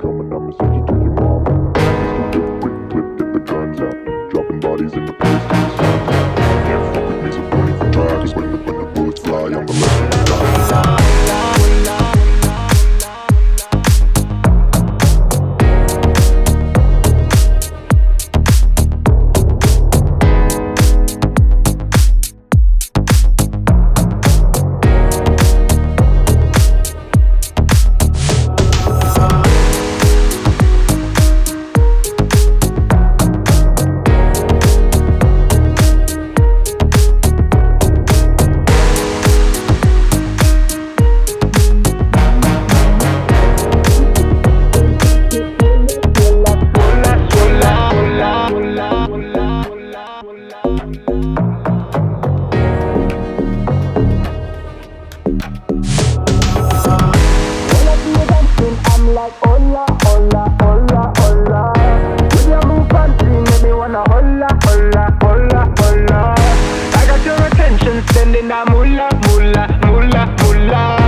coming, I'ma send you to your mama. Just a whip, whip, whip, get the guns out. Dropping bodies in the Attention sending a moolah, moolah, moolah, moolah,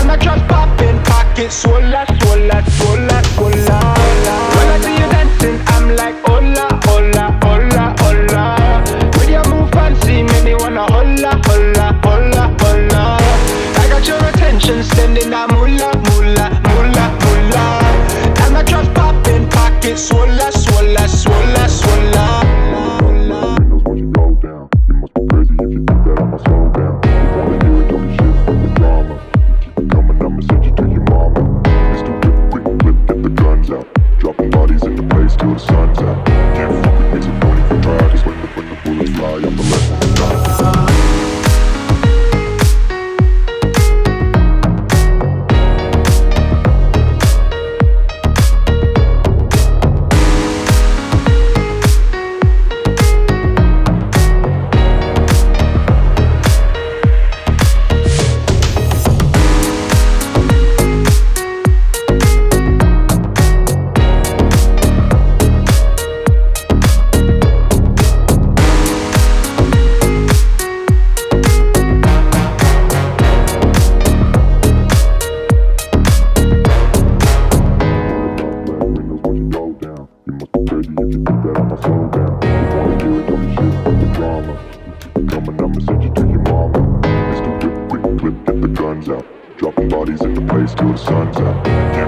And I just popping pockets, swolla, swolla, swolla. I'ma send you to your mama. Mr. the whip, whip, whip, get the guns out. Dropping bodies in the place till the sun's out. Yeah.